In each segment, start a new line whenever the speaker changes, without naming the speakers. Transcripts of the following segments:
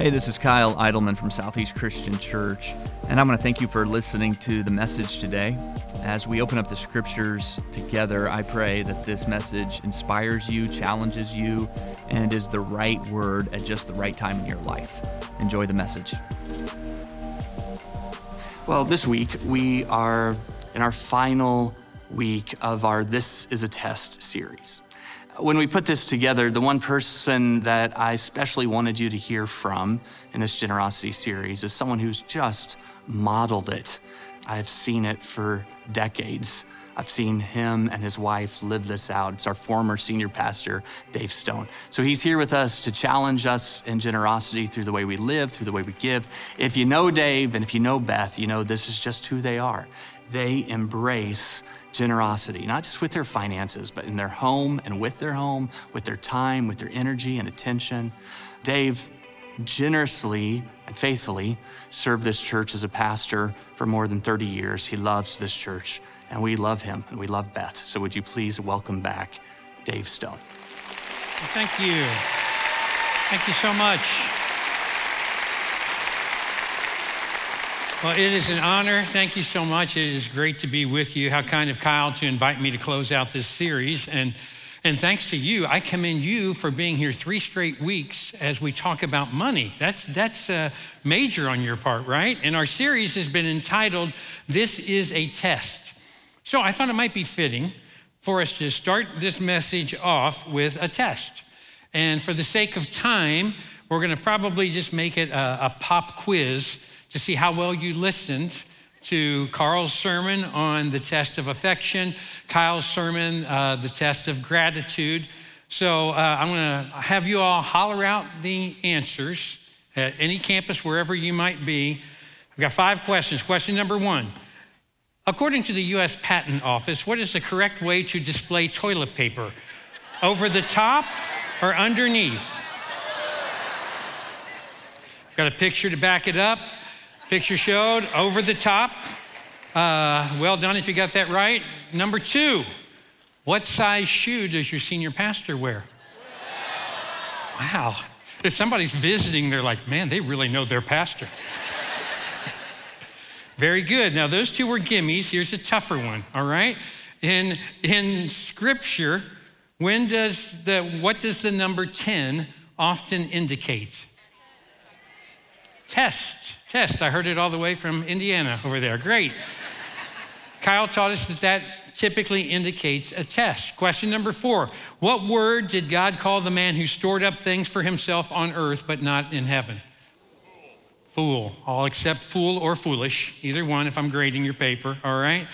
Hey, this is Kyle Idleman from Southeast Christian Church, and I want to thank you for listening to the message today. As we open up the scriptures together, I pray that this message inspires you, challenges you, and is the right word at just the right time in your life. Enjoy the message.
Well, this week we are in our final week of our This is a Test series when we put this together, the one person that I especially wanted you to hear from in this generosity series is someone who's just modeled it. I've seen it for decades. I've seen him and his wife live this out. It's our former senior pastor, Dave Stone. So he's here with us to challenge us in generosity through the way we live, through the way we give. If you know Dave and if you know Beth, you know this is just who they are. They embrace generosity, not just with their finances, but in their home and with their home, with their time, with their energy and attention. Dave generously and faithfully served this church as a pastor for more than 30 years. He loves this church, and we love him, and we love Beth. So, would you please welcome back Dave Stone?
Thank you. Thank you so much. Well, it is an honor. Thank you so much. It is great to be with you. How kind of Kyle to invite me to close out this series. And, and thanks to you, I commend you for being here three straight weeks as we talk about money. That's, that's uh, major on your part, right? And our series has been entitled, This is a Test. So I thought it might be fitting for us to start this message off with a test. And for the sake of time, we're going to probably just make it a, a pop quiz to see how well you listened to Carl's sermon on the test of affection, Kyle's sermon, uh, the test of gratitude. So uh, I'm going to have you all holler out the answers at any campus, wherever you might be. I've got five questions. Question number one According to the US Patent Office, what is the correct way to display toilet paper? Over the top or underneath? Got a picture to back it up. Picture showed over the top. Uh, well done if you got that right. Number two, what size shoe does your senior pastor wear? Wow. If somebody's visiting, they're like, man, they really know their pastor. Very good. Now, those two were gimmies. Here's a tougher one, all right? In, in scripture, when does the, what does the number 10 often indicate? Test, test. I heard it all the way from Indiana over there. Great. Kyle taught us that that typically indicates a test. Question number four What word did God call the man who stored up things for himself on earth but not in heaven? Fool. I'll accept fool or foolish, either one if I'm grading your paper, all right?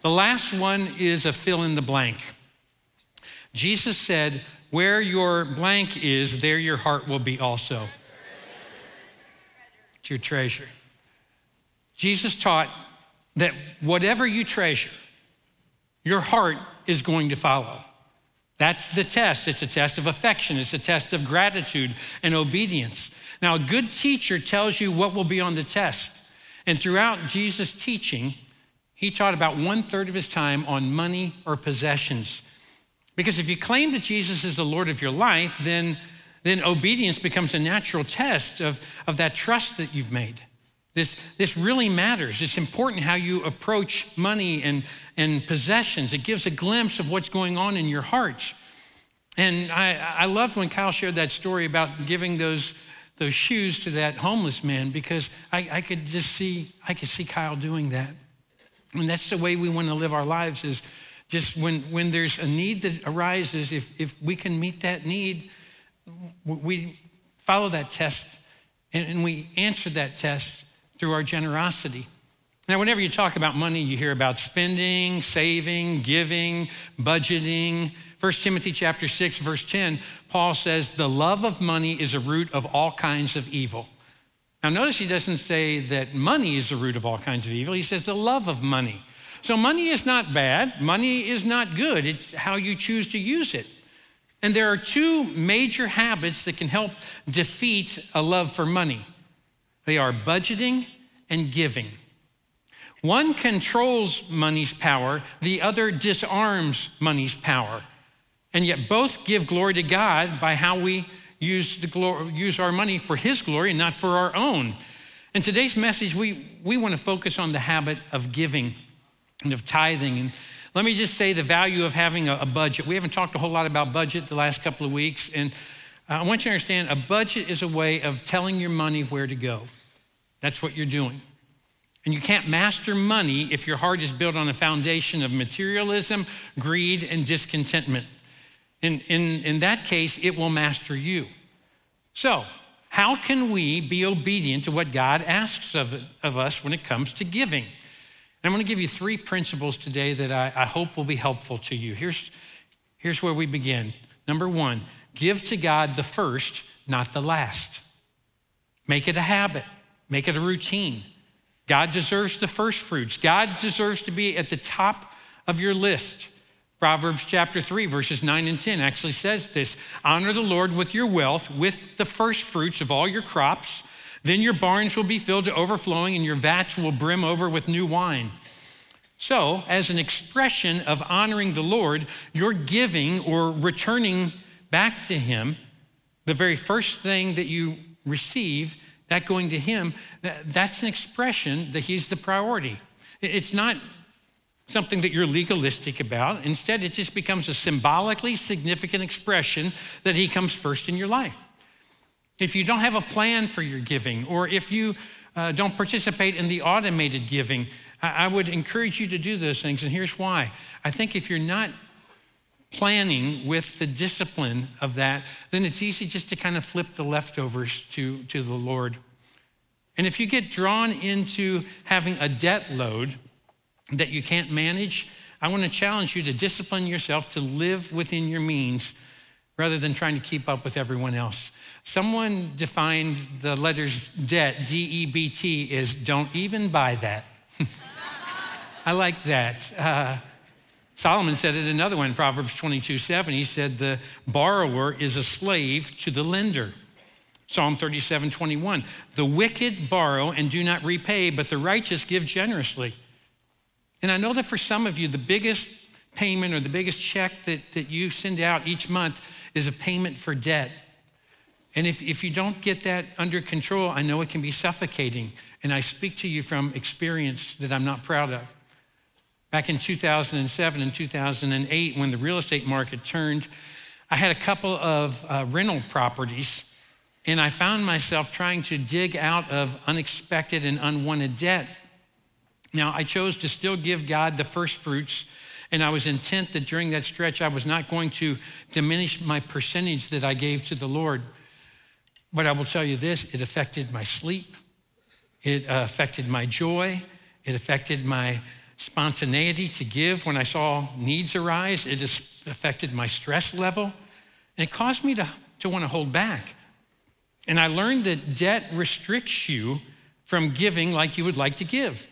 The last one is a fill in the blank. Jesus said, Where your blank is, there your heart will be also your treasure. Jesus taught that whatever you treasure, your heart is going to follow. That's the test. It's a test of affection, it's a test of gratitude and obedience. Now, a good teacher tells you what will be on the test. And throughout Jesus' teaching, he taught about one third of his time on money or possessions. Because if you claim that Jesus is the Lord of your life, then then obedience becomes a natural test of, of that trust that you've made. This, this really matters. It's important how you approach money and, and possessions. It gives a glimpse of what's going on in your heart. And I, I loved when Kyle shared that story about giving those, those shoes to that homeless man because I, I could just see, I could see Kyle doing that. And that's the way we want to live our lives is just when, when there's a need that arises, if, if we can meet that need, we follow that test and we answer that test through our generosity. Now, whenever you talk about money, you hear about spending, saving, giving, budgeting. 1 Timothy chapter 6, verse 10, Paul says, the love of money is a root of all kinds of evil. Now, notice he doesn't say that money is the root of all kinds of evil. He says the love of money. So, money is not bad. Money is not good. It's how you choose to use it. And there are two major habits that can help defeat a love for money they are budgeting and giving. One controls money's power, the other disarms money's power. And yet both give glory to God by how we use, the glory, use our money for His glory and not for our own. In today's message, we, we want to focus on the habit of giving and of tithing. And let me just say the value of having a, a budget. We haven't talked a whole lot about budget the last couple of weeks. And I want you to understand a budget is a way of telling your money where to go. That's what you're doing. And you can't master money if your heart is built on a foundation of materialism, greed, and discontentment. In, in, in that case, it will master you. So, how can we be obedient to what God asks of, of us when it comes to giving? And I'm going to give you three principles today that I, I hope will be helpful to you. Here's, here's where we begin. Number one, give to God the first, not the last. Make it a habit, make it a routine. God deserves the first fruits. God deserves to be at the top of your list. Proverbs chapter 3, verses 9 and 10 actually says this Honor the Lord with your wealth, with the first fruits of all your crops. Then your barns will be filled to overflowing, and your vats will brim over with new wine. So, as an expression of honoring the Lord, you're giving or returning back to Him the very first thing that you receive that going to Him, that's an expression that He's the priority. It's not something that you're legalistic about. Instead, it just becomes a symbolically significant expression that He comes first in your life. If you don't have a plan for your giving, or if you uh, don't participate in the automated giving, I, I would encourage you to do those things. And here's why I think if you're not planning with the discipline of that, then it's easy just to kind of flip the leftovers to, to the Lord. And if you get drawn into having a debt load that you can't manage, I want to challenge you to discipline yourself to live within your means rather than trying to keep up with everyone else. Someone defined the letters debt, D E B T, as don't even buy that. I like that. Uh, Solomon said it another one, Proverbs 22 7. He said, The borrower is a slave to the lender. Psalm 37 21. The wicked borrow and do not repay, but the righteous give generously. And I know that for some of you, the biggest payment or the biggest check that, that you send out each month is a payment for debt. And if, if you don't get that under control, I know it can be suffocating. And I speak to you from experience that I'm not proud of. Back in 2007 and 2008, when the real estate market turned, I had a couple of uh, rental properties, and I found myself trying to dig out of unexpected and unwanted debt. Now, I chose to still give God the first fruits, and I was intent that during that stretch, I was not going to diminish my percentage that I gave to the Lord. But I will tell you this it affected my sleep, it uh, affected my joy, it affected my spontaneity to give when I saw needs arise. It affected my stress level. And it caused me to, to want to hold back. And I learned that debt restricts you from giving like you would like to give.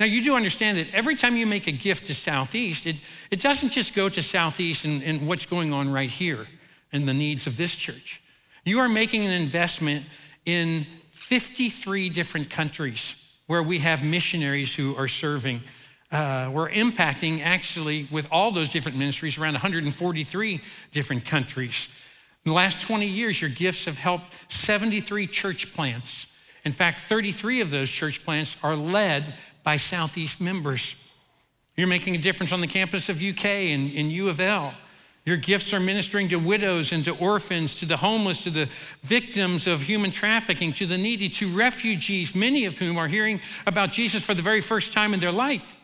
Now, you do understand that every time you make a gift to Southeast, it, it doesn't just go to Southeast and, and what's going on right here and the needs of this church. You are making an investment in 53 different countries where we have missionaries who are serving. Uh, we're impacting actually with all those different ministries around 143 different countries. In the last 20 years, your gifts have helped 73 church plants. In fact, 33 of those church plants are led by Southeast members. You're making a difference on the campus of UK and in U of L. Your gifts are ministering to widows and to orphans, to the homeless, to the victims of human trafficking, to the needy, to refugees, many of whom are hearing about Jesus for the very first time in their life.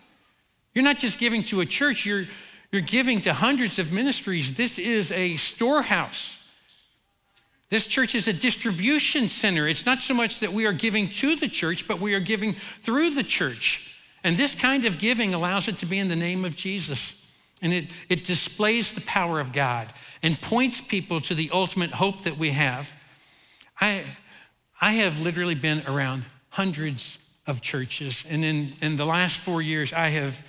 You're not just giving to a church, you're, you're giving to hundreds of ministries. This is a storehouse. This church is a distribution center. It's not so much that we are giving to the church, but we are giving through the church. And this kind of giving allows it to be in the name of Jesus. And it, it displays the power of God and points people to the ultimate hope that we have. I, I have literally been around hundreds of churches. And in, in the last four years, I have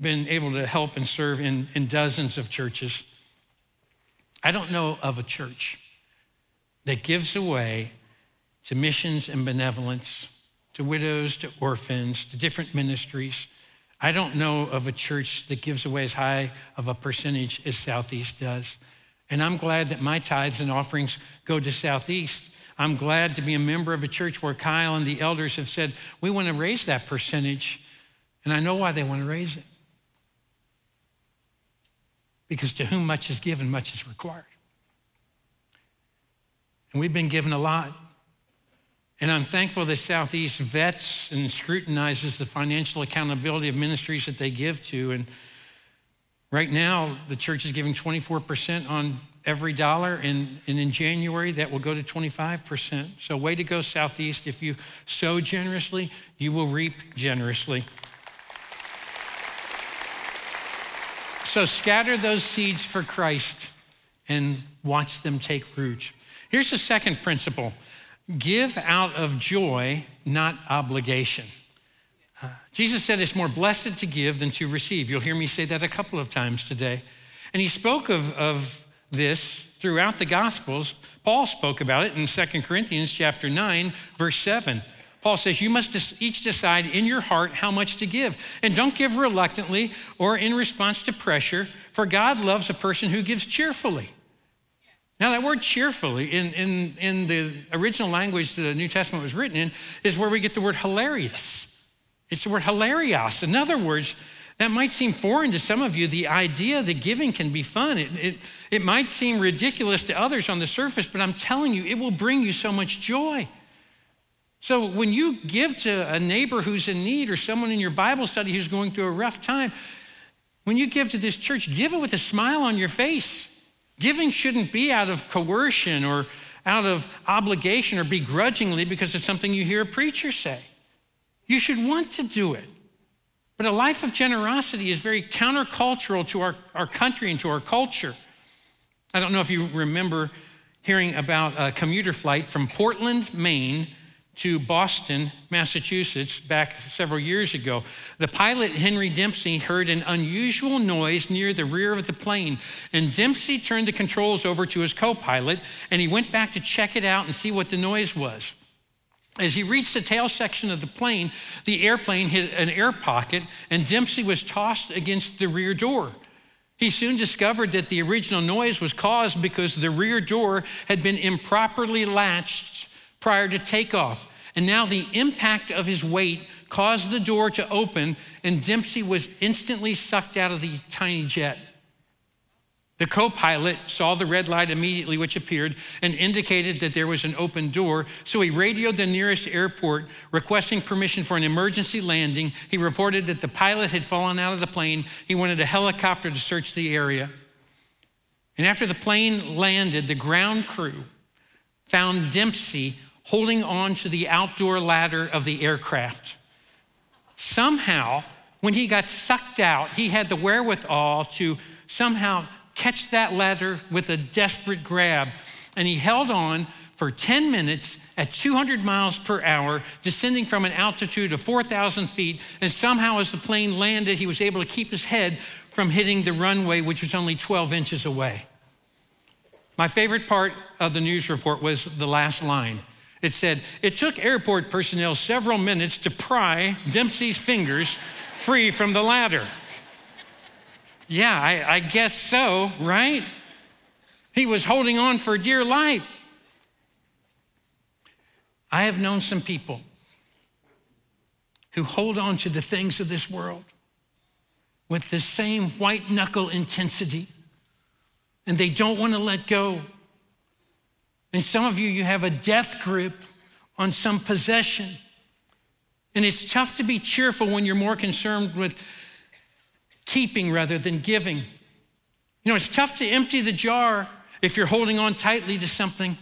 been able to help and serve in, in dozens of churches. I don't know of a church that gives away to missions and benevolence, to widows, to orphans, to different ministries I don't know of a church that gives away as high of a percentage as Southeast does. And I'm glad that my tithes and offerings go to Southeast. I'm glad to be a member of a church where Kyle and the elders have said, we want to raise that percentage. And I know why they want to raise it. Because to whom much is given, much is required. And we've been given a lot. And I'm thankful that Southeast vets and scrutinizes the financial accountability of ministries that they give to. And right now, the church is giving 24% on every dollar. And, and in January, that will go to 25%. So, way to go, Southeast. If you sow generously, you will reap generously. So, scatter those seeds for Christ and watch them take root. Here's the second principle give out of joy, not obligation. Uh, Jesus said it's more blessed to give than to receive. You'll hear me say that a couple of times today. And he spoke of, of this throughout the Gospels. Paul spoke about it in 2 Corinthians chapter 9, verse 7. Paul says, You must each decide in your heart how much to give. And don't give reluctantly or in response to pressure, for God loves a person who gives cheerfully. Now, that word cheerfully in, in, in the original language that the New Testament was written in is where we get the word hilarious. It's the word hilarious. In other words, that might seem foreign to some of you. The idea that giving can be fun. It, it, it might seem ridiculous to others on the surface, but I'm telling you, it will bring you so much joy. So when you give to a neighbor who's in need or someone in your Bible study who's going through a rough time, when you give to this church, give it with a smile on your face. Giving shouldn't be out of coercion or out of obligation or begrudgingly because it's something you hear a preacher say. You should want to do it. But a life of generosity is very countercultural to our, our country and to our culture. I don't know if you remember hearing about a commuter flight from Portland, Maine to Boston, Massachusetts, back several years ago. The pilot, Henry Dempsey, heard an unusual noise near the rear of the plane, and Dempsey turned the controls over to his co pilot, and he went back to check it out and see what the noise was. As he reached the tail section of the plane, the airplane hit an air pocket, and Dempsey was tossed against the rear door. He soon discovered that the original noise was caused because the rear door had been improperly latched prior to takeoff. And now the impact of his weight caused the door to open, and Dempsey was instantly sucked out of the tiny jet. The co pilot saw the red light immediately, which appeared and indicated that there was an open door. So he radioed the nearest airport requesting permission for an emergency landing. He reported that the pilot had fallen out of the plane. He wanted a helicopter to search the area. And after the plane landed, the ground crew found Dempsey holding on to the outdoor ladder of the aircraft. Somehow, when he got sucked out, he had the wherewithal to somehow catch that ladder with a desperate grab. And he held on for 10 minutes at 200 miles per hour, descending from an altitude of 4,000 feet. And somehow, as the plane landed, he was able to keep his head from hitting the runway, which was only 12 inches away. My favorite part of the news report was the last line it said, it took airport personnel several minutes to pry Dempsey's fingers free from the ladder. Yeah, I, I, guess so, right? He was holding on for dear life. I have known some people who hold on to the things of this world with the same white knuckle intensity, and they don't want to let go. And some of you, you have a death grip on some possession. And it's tough to be cheerful when you're more concerned with keeping rather than giving. You know, it's tough to empty the jar if you're holding on tightly to something.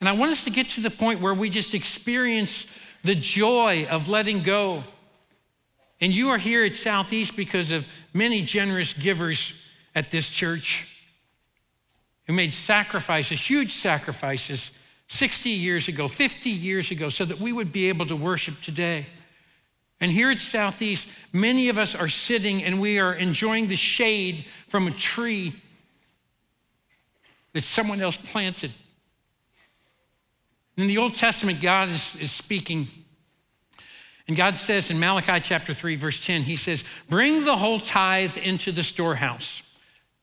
And I want us to get to the point where we just experience the joy of letting go. And you are here at Southeast because of many generous givers at this church who made sacrifices, huge sacrifices, 60 years ago, 50 years ago, so that we would be able to worship today. And here at Southeast, many of us are sitting and we are enjoying the shade from a tree that someone else planted. In the Old Testament, God is, is speaking. And God says in Malachi chapter 3, verse 10, He says, Bring the whole tithe into the storehouse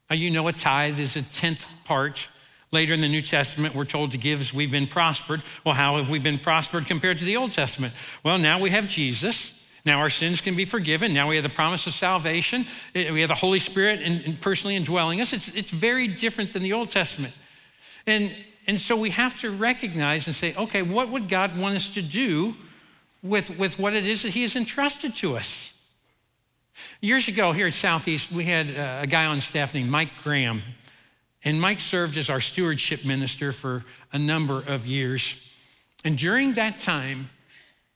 Now, You know, a tithe is a tenth part. Later in the New Testament, we're told to give as we've been prospered. Well, how have we been prospered compared to the Old Testament? Well, now we have Jesus. Now our sins can be forgiven. Now we have the promise of salvation. Eh, we have the Holy Spirit in, in personally indwelling us. It's, it's very different than the Old Testament. And, and so we have to recognize and say, okay, what would God want us to do with, with what it is that He has entrusted to us? Years ago here at Southeast, we had a guy on staff named Mike Graham. And Mike served as our stewardship minister for a number of years. And during that time,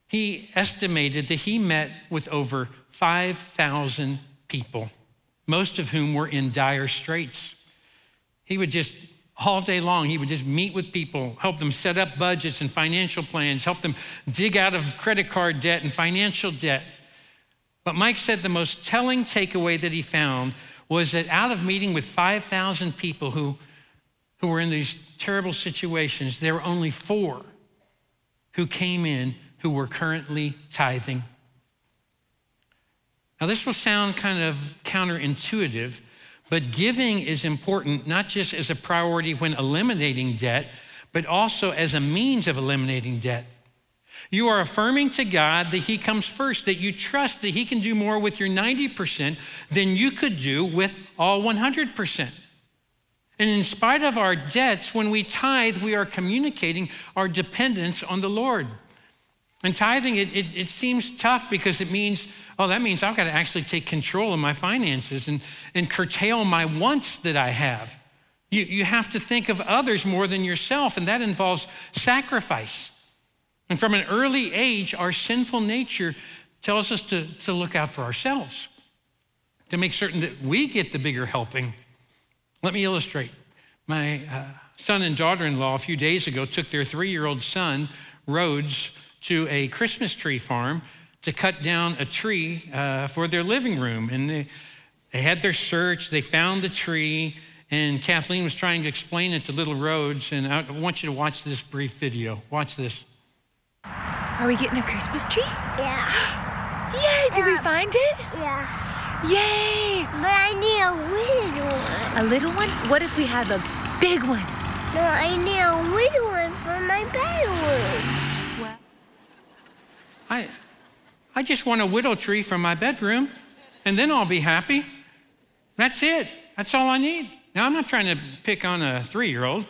he estimated that he met with over 5,000 people, most of whom were in dire straits. He would just, all day long, he would just meet with people, help them set up budgets and financial plans, help them dig out of credit card debt and financial debt. But Mike said the most telling takeaway that he found was that out of meeting with 5,000 people who, who were in these terrible situations, there were only four who came in who were currently tithing. Now, this will sound kind of counterintuitive, but giving is important not just as a priority when eliminating debt, but also as a means of eliminating debt. You are affirming to God that He comes first, that you trust that He can do more with your 90% than you could do with all 100%. And in spite of our debts, when we tithe, we are communicating our dependence on the Lord. And tithing, it, it, it, seems tough because it means, oh, that means I've got to actually take control of my finances and, and curtail my wants that I have. You, you have to think of others more than yourself, and that involves sacrifice. And from an early age, our sinful nature tells us to, to look out for ourselves, to make certain that we get the bigger helping. Let me illustrate. My uh, son and daughter in law a few days ago took their three year old son, Rhodes, to a Christmas tree farm to cut down a tree uh, for their living room. And they, they had their search, they found the tree, and Kathleen was trying to explain it to little Rhodes. And I want you to watch this brief video. Watch this.
Are we getting a Christmas tree?
Yeah.
Yay! Did yeah. we find it?
Yeah.
Yay!
But I need a little one.
A little one? What if we have a big one?
No, I need a little one for my bedroom.
I, I just want a widow tree for my bedroom, and then I'll be happy. That's it. That's all I need. Now, I'm not trying to pick on a three year old,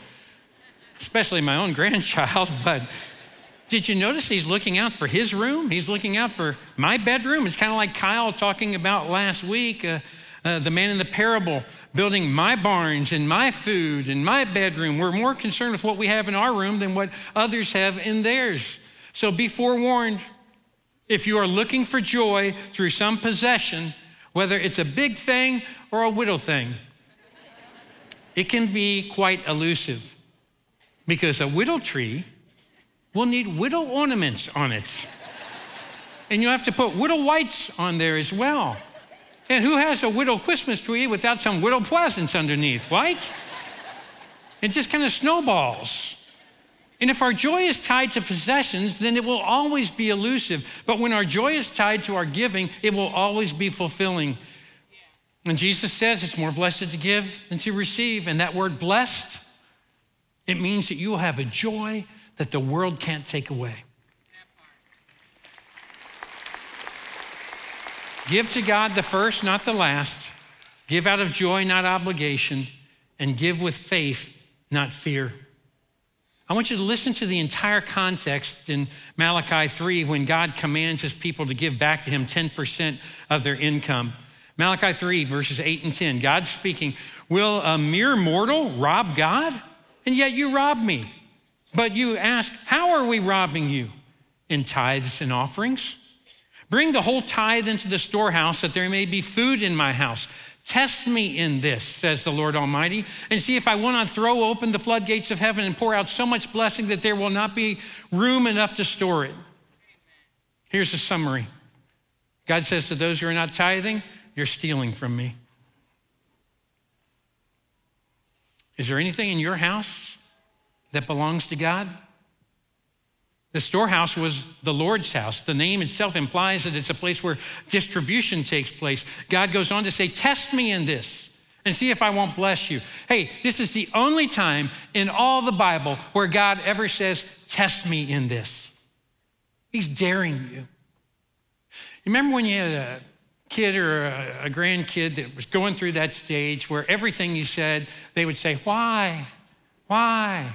especially my own grandchild, but did you notice he's looking out for his room? He's looking out for my bedroom. It's kind of like Kyle talking about last week uh, uh, the man in the parable building my barns and my food and my bedroom. We're more concerned with what we have in our room than what others have in theirs. So be forewarned. If you are looking for joy through some possession, whether it's a big thing or a little thing, it can be quite elusive because a widow tree will need widow ornaments on it. And you have to put widow whites on there as well. And who has a widow Christmas tree without some widow presents underneath, right? It just kind of snowballs. And if our joy is tied to possessions, then it will always be elusive. But when our joy is tied to our giving, it will always be fulfilling. And Jesus says it's more blessed to give than to receive. And that word blessed, it means that you will have a joy that the world can't take away. Give to God the first, not the last. Give out of joy, not obligation. And give with faith, not fear. I want you to listen to the entire context in Malachi 3 when God commands his people to give back to him 10% of their income. Malachi 3, verses 8 and 10. God speaking, Will a mere mortal rob God? And yet you rob me. But you ask, How are we robbing you? In tithes and offerings. Bring the whole tithe into the storehouse that there may be food in my house. Test me in this, says the Lord Almighty, and see if I will not throw open the floodgates of heaven and pour out so much blessing that there will not be room enough to store it. Here's a summary God says to those who are not tithing, You're stealing from me. Is there anything in your house that belongs to God? The storehouse was the Lord's house. The name itself implies that it's a place where distribution takes place. God goes on to say, Test me in this. and see if I won't bless you. Hey, this is the only time in all the Bible where God ever says, Test me in this. He's daring you. You remember when you had a kid or a, a grandkid that was going through that stage where everything you said, they would say, Why? Why?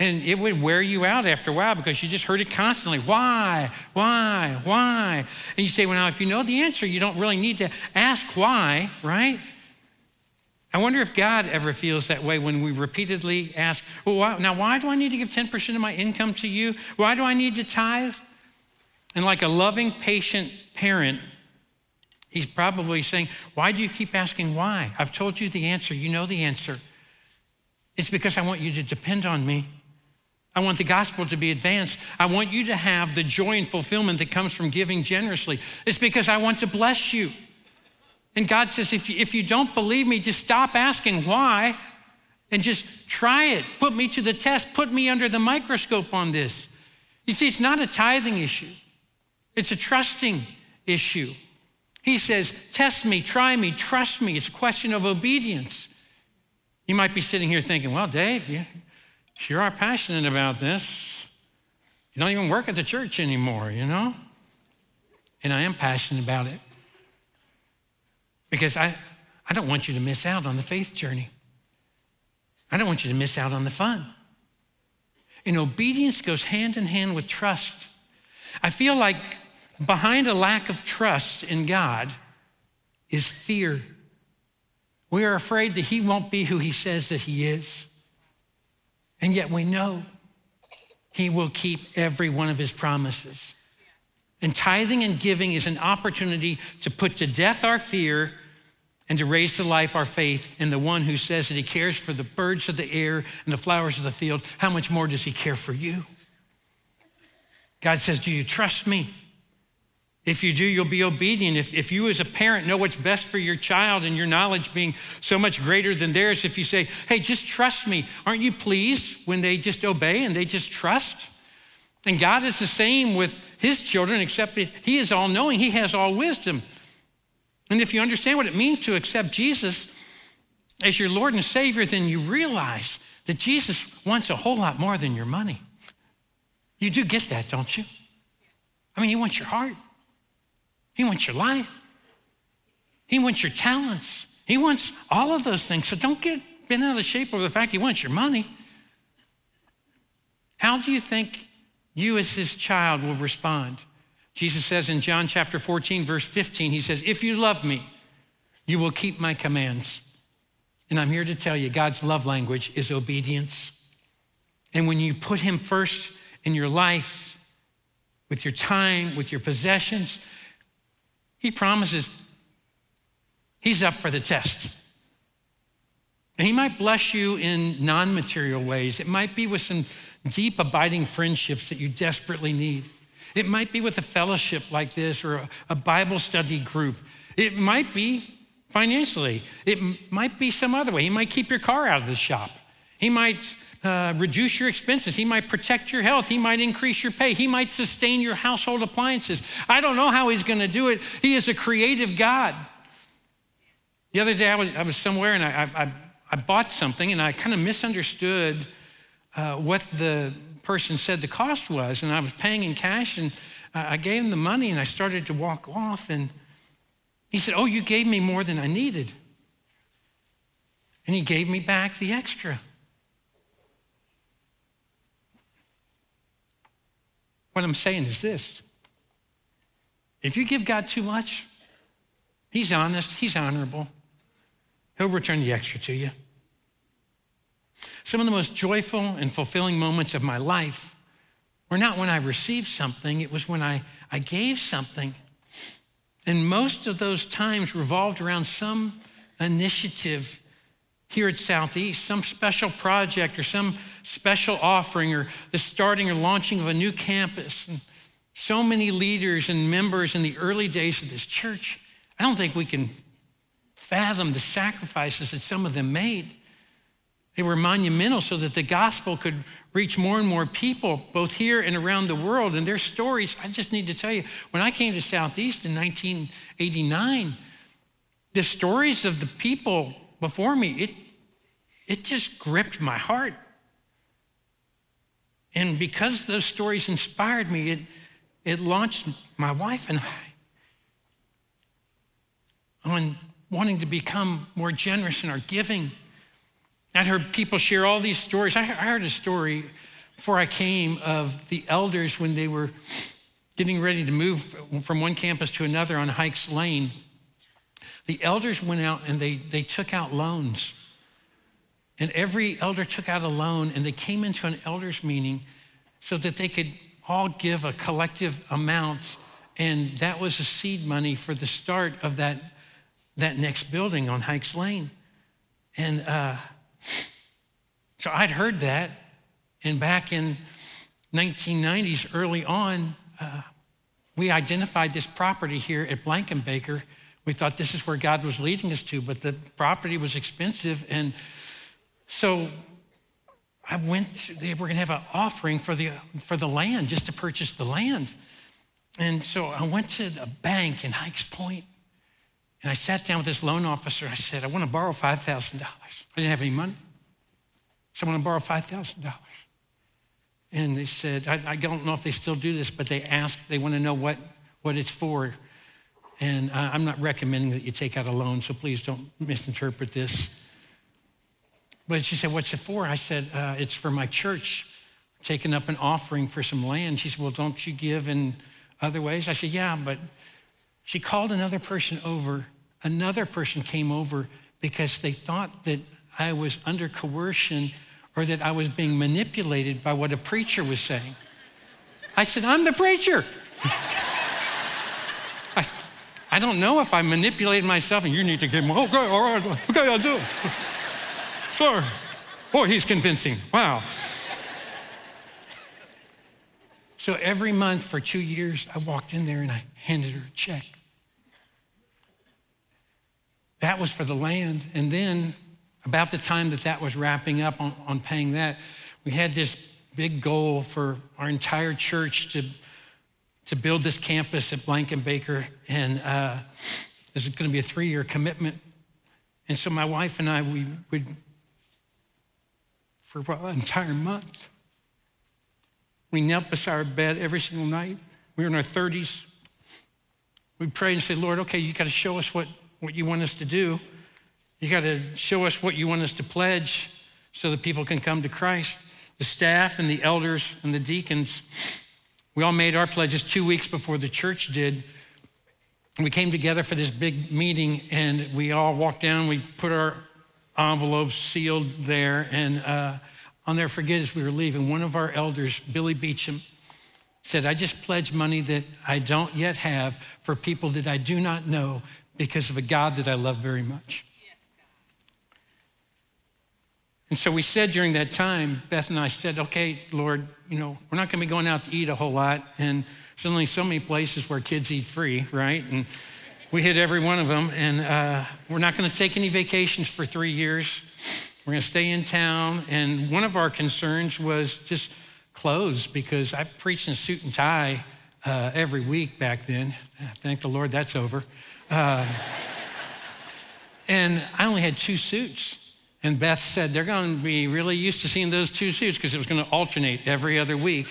And it would wear you out after a while because you just heard it constantly. Why? Why? Why? And you say, well, now, if you know the answer, you don't really need to ask why, right? I wonder if God ever feels that way when we repeatedly ask, well, why, now, why do I need to give 10% of my income to you? Why do I need to tithe? And like a loving, patient parent, he's probably saying, why do you keep asking why? I've told you the answer. You know the answer. It's because I want you to depend on me. I want the gospel to be advanced. I want you to have the joy and fulfillment that comes from giving generously. It's because I want to bless you. And God says, if you, if you don't believe me, just stop asking why and just try it. Put me to the test. Put me under the microscope on this. You see, it's not a tithing issue, it's a trusting issue. He says, Test me, try me, trust me. It's a question of obedience. You might be sitting here thinking, Well, Dave, you, sure are passionate about this. You don't even work at the church anymore, you know? And I am passionate about it because I, I don't want you to miss out on the faith journey. I don't want you to miss out on the fun. And obedience goes hand in hand with trust. I feel like behind a lack of trust in God is fear. We are afraid that He won't be who He says that He is. And yet we know He will keep every one of His promises. And tithing and giving is an opportunity to put to death our fear and to raise to life our faith in the one who says that He cares for the birds of the air and the flowers of the field. How much more does He care for you? God says, Do you trust me? If you do, you'll be obedient. If, if you, as a parent, know what's best for your child and your knowledge being so much greater than theirs, if you say, hey, just trust me, aren't you pleased when they just obey and they just trust? And God is the same with his children, except that he is all knowing, he has all wisdom. And if you understand what it means to accept Jesus as your Lord and Savior, then you realize that Jesus wants a whole lot more than your money. You do get that, don't you? I mean, he wants your heart. He wants your life. He wants your talents. He wants all of those things. So don't get bent out of shape over the fact he wants your money. How do you think you, as his child, will respond? Jesus says in John chapter 14, verse 15, he says, If you love me, you will keep my commands. And I'm here to tell you God's love language is obedience. And when you put him first in your life, with your time, with your possessions, he promises he's up for the test. And he might bless you in non material ways. It might be with some deep, abiding friendships that you desperately need. It might be with a fellowship like this or a, a Bible study group. It might be financially. It might be some other way. He might keep your car out of the shop. He might uh, reduce your expenses. He might protect your health. He might increase your pay. He might sustain your household appliances. I don't know how he's going to do it. He is a creative God. The other day, I was, I was somewhere and I, I, I, bought something and I kind of misunderstood uh, what the person said the cost was. And I was paying in cash and I gave him the money and I started to walk off. And he said, Oh, you gave me more than I needed. And he gave me back the extra. What I'm saying is this if you give God too much, He's honest, He's honorable, He'll return the extra to you. Some of the most joyful and fulfilling moments of my life were not when I received something, it was when I, I gave something. And most of those times revolved around some initiative here at Southeast, some special project or some special offering or the starting or launching of a new campus. And so many leaders and members in the early days of this church, I don't think we can fathom the sacrifices that some of them made. They were monumental so that the gospel could reach more and more people, both here and around the world. And their stories, I just need to tell you, when I came to Southeast in 1989, the stories of the people before me, it, it just gripped my heart. And because those stories inspired me, it, it launched my wife and I on wanting to become more generous in our giving. I'd heard people share all these stories. I heard a story before I came of the elders when they were getting ready to move from one campus to another on Hikes Lane. The elders went out and they, they took out loans. And every elder took out a loan and they came into an elders meeting so that they could all give a collective amount. And that was a seed money for the start of that, that next building on Hikes Lane. And uh, so I'd heard that. And back in 1990s, early on, uh, we identified this property here at Blankenbaker. We thought this is where God was leading us to, but the property was expensive. And so I went, they were going to have an offering for the, for the land, just to purchase the land. And so I went to a bank in Hikes Point, and I sat down with this loan officer. I said, I want to borrow $5,000. I didn't have any money. So I want to borrow $5,000. And they said, I, I, don't know if they still do this, but they ask, they want to know what, what it's for. And I'm not recommending that you take out a loan, so please don't misinterpret this. But she said, What's it for? I said, uh, It's for my church, taking up an offering for some land. She said, Well, don't you give in other ways? I said, Yeah, but she called another person over. Another person came over because they thought that I was under coercion or that I was being manipulated by what a preacher was saying. I said, I'm the preacher. I, don't know if I manipulated myself and you need to give me, okay, all right, okay, I'll do it. Sorry. Boy, he's convincing. Wow. So every month for two years, I walked in there and I handed her a check. That was for the land. And then about the time that that was wrapping up on, on paying that, we had this big goal for our entire church to, to build this campus at Blankenbaker. And uh, this is going to be a three year commitment. And so my wife and I, we would, for an entire month, we knelt beside our bed every single night. We were in our 30s. We prayed and said, Lord, okay, you got to show us what, what you want us to do. You got to show us what you want us to pledge so that people can come to Christ. The staff and the elders and the deacons, we all made our pledges two weeks before the church did. We came together for this big meeting and we all walked down. We put our envelopes sealed there. And uh, I'll never forget as we were leaving, one of our elders, Billy Beecham, said, I just pledge money that I don't yet have for people that I do not know because of a God that I love very much. And so we said during that time, Beth and I said, okay, Lord, you know, we're not going to be going out to eat a whole lot. And there's only so many places where kids eat free, right? And we hit every one of them. And uh, we're not going to take any vacations for three years. We're going to stay in town. And one of our concerns was just clothes because I preached in suit and tie uh, every week back then. Thank the Lord that's over. Uh, and I only had two suits. And Beth said they're going to be really used to seeing those two suits because it was going to alternate every other week.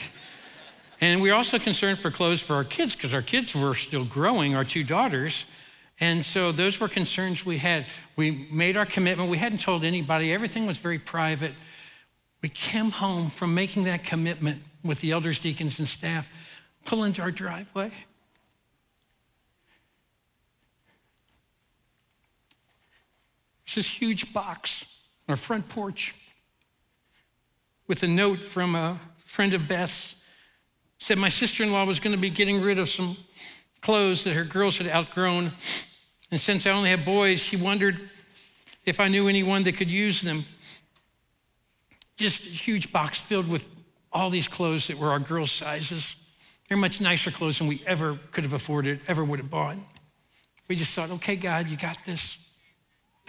And we are also concerned for clothes for our kids because our kids were still growing, our two daughters. And so those were concerns we had. We made our commitment. We hadn't told anybody, everything was very private. We came home from making that commitment with the elders, deacons, and staff, pull into our driveway. It's this huge box our front porch with a note from a friend of Beth's. Said my sister in law was going to be getting rid of some clothes that her girls had outgrown. And since I only have boys, she wondered if I knew anyone that could use them. Just a huge box filled with all these clothes that were our girls' sizes. They're much nicer clothes than we ever could have afforded, ever would have bought. We just thought, okay, God, you got this.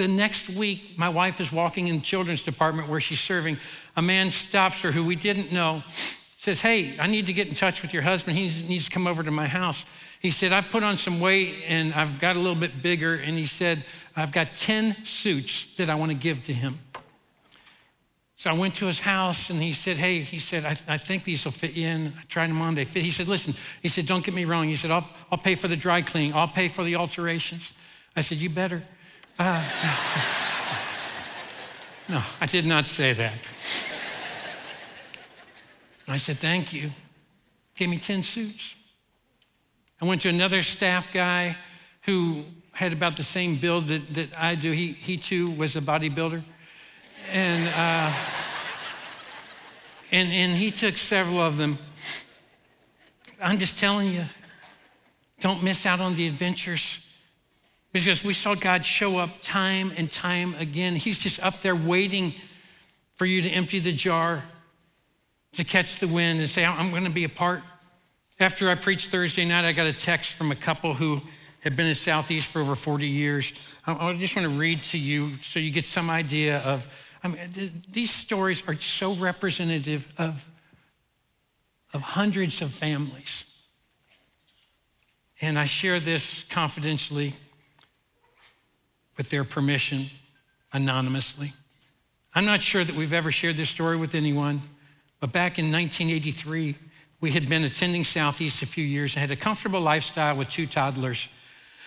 The next week, my wife is walking in the children's department where she's serving. A man stops her who we didn't know, says, Hey, I need to get in touch with your husband. He needs to come over to my house. He said, I've put on some weight and I've got a little bit bigger. And he said, I've got 10 suits that I want to give to him. So I went to his house and he said, Hey, he said, I, I think these will fit you in. I tried them on, they fit. He said, Listen, he said, Don't get me wrong. He said, I'll, I'll pay for the dry cleaning, I'll pay for the alterations. I said, You better. Uh, no. I did not say that. I said, Thank you. Gave me 10 suits. I went to another staff guy who had about the same build that, that I do. He, he too was a bodybuilder. And, uh, and, and he took several of them. I'm just telling you, don't miss out on the adventures because we saw God show up time and time again. He's just up there waiting for you to empty the jar, to catch the wind and say, I'm going to be a part. After I preached Thursday night, I got a text from a couple who had been in Southeast for over 40 years. I just want to read to you so you get some idea of, I mean, these stories are so representative of, of hundreds of families. And I share this confidentially with their permission, anonymously. I'm not sure that we've ever shared this story with anyone, but back in 1983, we had been attending Southeast a few years and had a comfortable lifestyle with two toddlers.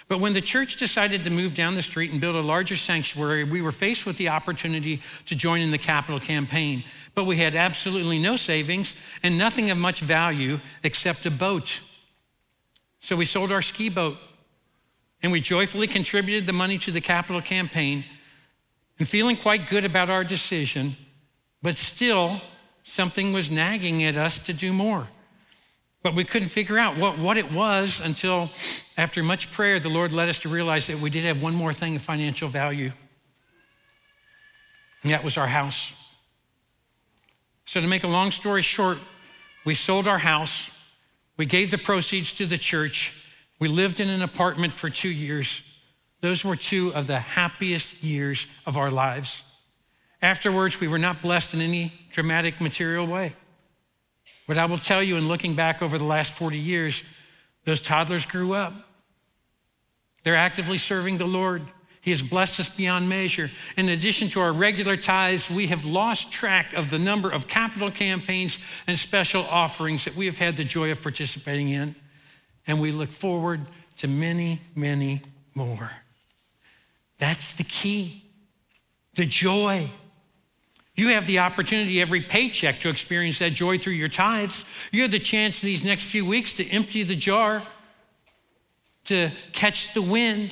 But when the church decided to move down the street and build a larger sanctuary, we were faced with the opportunity to join in the capital campaign. But we had absolutely no savings and nothing of much value except a boat. So we sold our ski boat and we joyfully contributed the money to the capital campaign and feeling quite good about our decision, but still something was nagging at us to do more. But we couldn't figure out what, what it was until, after much prayer, the Lord led us to realize that we did have one more thing of financial value, and that was our house. So, to make a long story short, we sold our house, we gave the proceeds to the church, we lived in an apartment for two years. Those were two of the happiest years of our lives. Afterwards, we were not blessed in any dramatic material way. But I will tell you, in looking back over the last 40 years, those toddlers grew up. They're actively serving the Lord. He has blessed us beyond measure. In addition to our regular tithes, we have lost track of the number of capital campaigns and special offerings that we have had the joy of participating in. And we look forward to many, many more. That's the key the joy you have the opportunity every paycheck to experience that joy through your tithes. You have the chance these next few weeks to empty the jar, to catch the wind,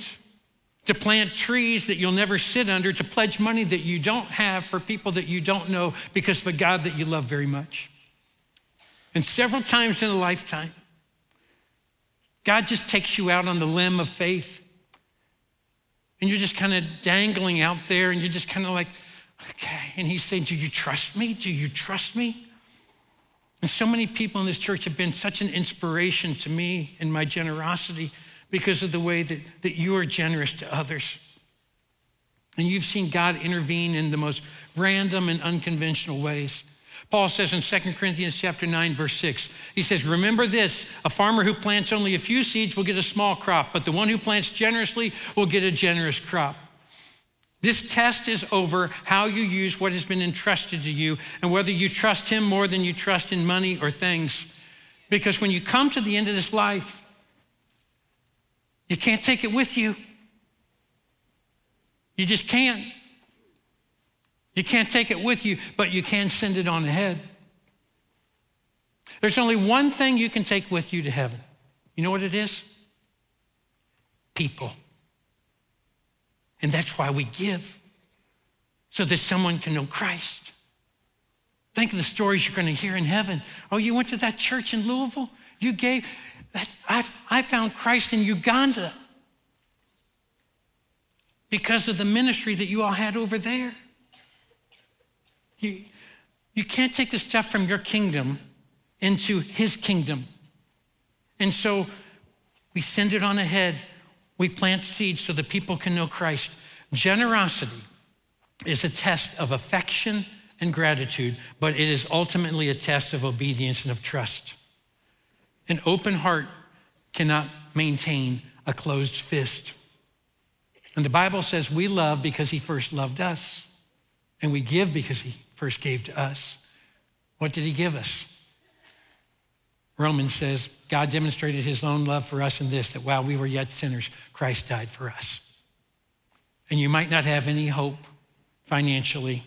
to plant trees that you'll never sit under, to pledge money that you don't have for people that you don't know because of a God that you love very much. And several times in a lifetime, God just takes you out on the limb of faith. And you're just kind of dangling out there, and you're just kind of like, Okay. And he's saying, Do you trust me? Do you trust me? And so many people in this church have been such an inspiration to me in my generosity because of the way that, that you are generous to others. And you've seen God intervene in the most random and unconventional ways. Paul says in 2 Corinthians chapter 9 verse 6. He says, "Remember this, a farmer who plants only a few seeds will get a small crop, but the one who plants generously will get a generous crop." This test is over how you use what has been entrusted to you and whether you trust Him more than you trust in money or things. Because when you come to the end of this life, you can't take it with you. You just can't. You can't take it with you, but you can send it on ahead. There's only one thing you can take with you to heaven. You know what it is? People. And that's why we give, so that someone can know Christ. Think of the stories you're going to hear in heaven. Oh, you went to that church in Louisville? You gave, that, I, I found Christ in Uganda because of the ministry that you all had over there. You, you can't take the stuff from your kingdom into his kingdom. And so we send it on ahead we plant seeds so that people can know Christ. Generosity is a test of affection and gratitude, but it is ultimately a test of obedience and of trust. An open heart cannot maintain a closed fist. And the Bible says we love because he first loved us, and we give because he first gave to us. What did he give us? Romans says God demonstrated his own love for us in this that while we were yet sinners, Christ died for us. And you might not have any hope financially,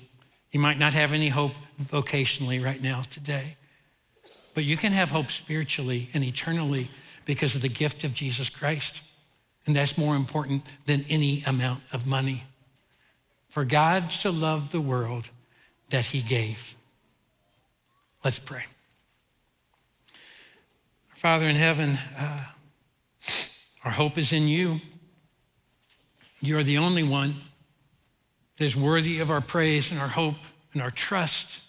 you might not have any hope vocationally right now today, but you can have hope spiritually and eternally because of the gift of Jesus Christ. And that's more important than any amount of money. For God so loved the world that he gave. Let's pray. Father in heaven, uh, our hope is in you. You're the only one that is worthy of our praise and our hope and our trust.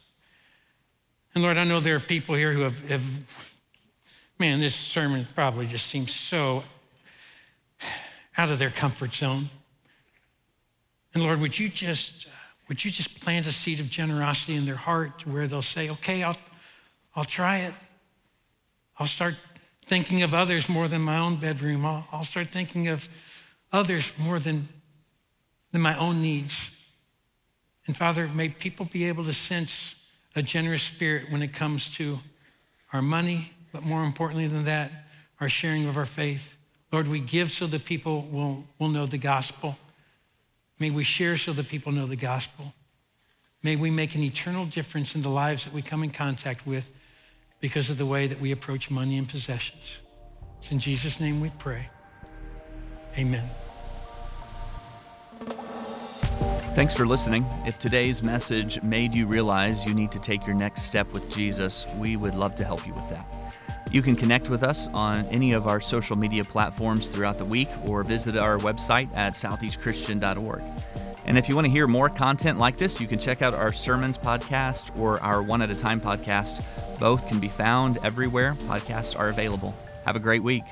And Lord, I know there are people here who have, have man, this sermon probably just seems so out of their comfort zone. And Lord, would you just would you just plant a seed of generosity in their heart to where they'll say, okay, I'll, I'll try it. I'll start thinking of others more than my own bedroom. I'll, I'll start thinking of others more than, than my own needs. And Father, may people be able to sense a generous spirit when it comes to our money, but more importantly than that, our sharing of our faith. Lord, we give so that people will, will know the gospel. May we share so that people know the gospel. May we make an eternal difference in the lives that we come in contact with because of the way that we approach money and possessions. It's in Jesus' name we pray. Amen.
Thanks for listening. If today's message made you realize you need to take your next step with Jesus, we would love to help you with that. You can connect with us on any of our social media platforms throughout the week or visit our website at southeastchristian.org. And if you want to hear more content like this, you can check out our sermons podcast or our one at a time podcast. Both can be found everywhere podcasts are available. Have a great week.